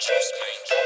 chest me.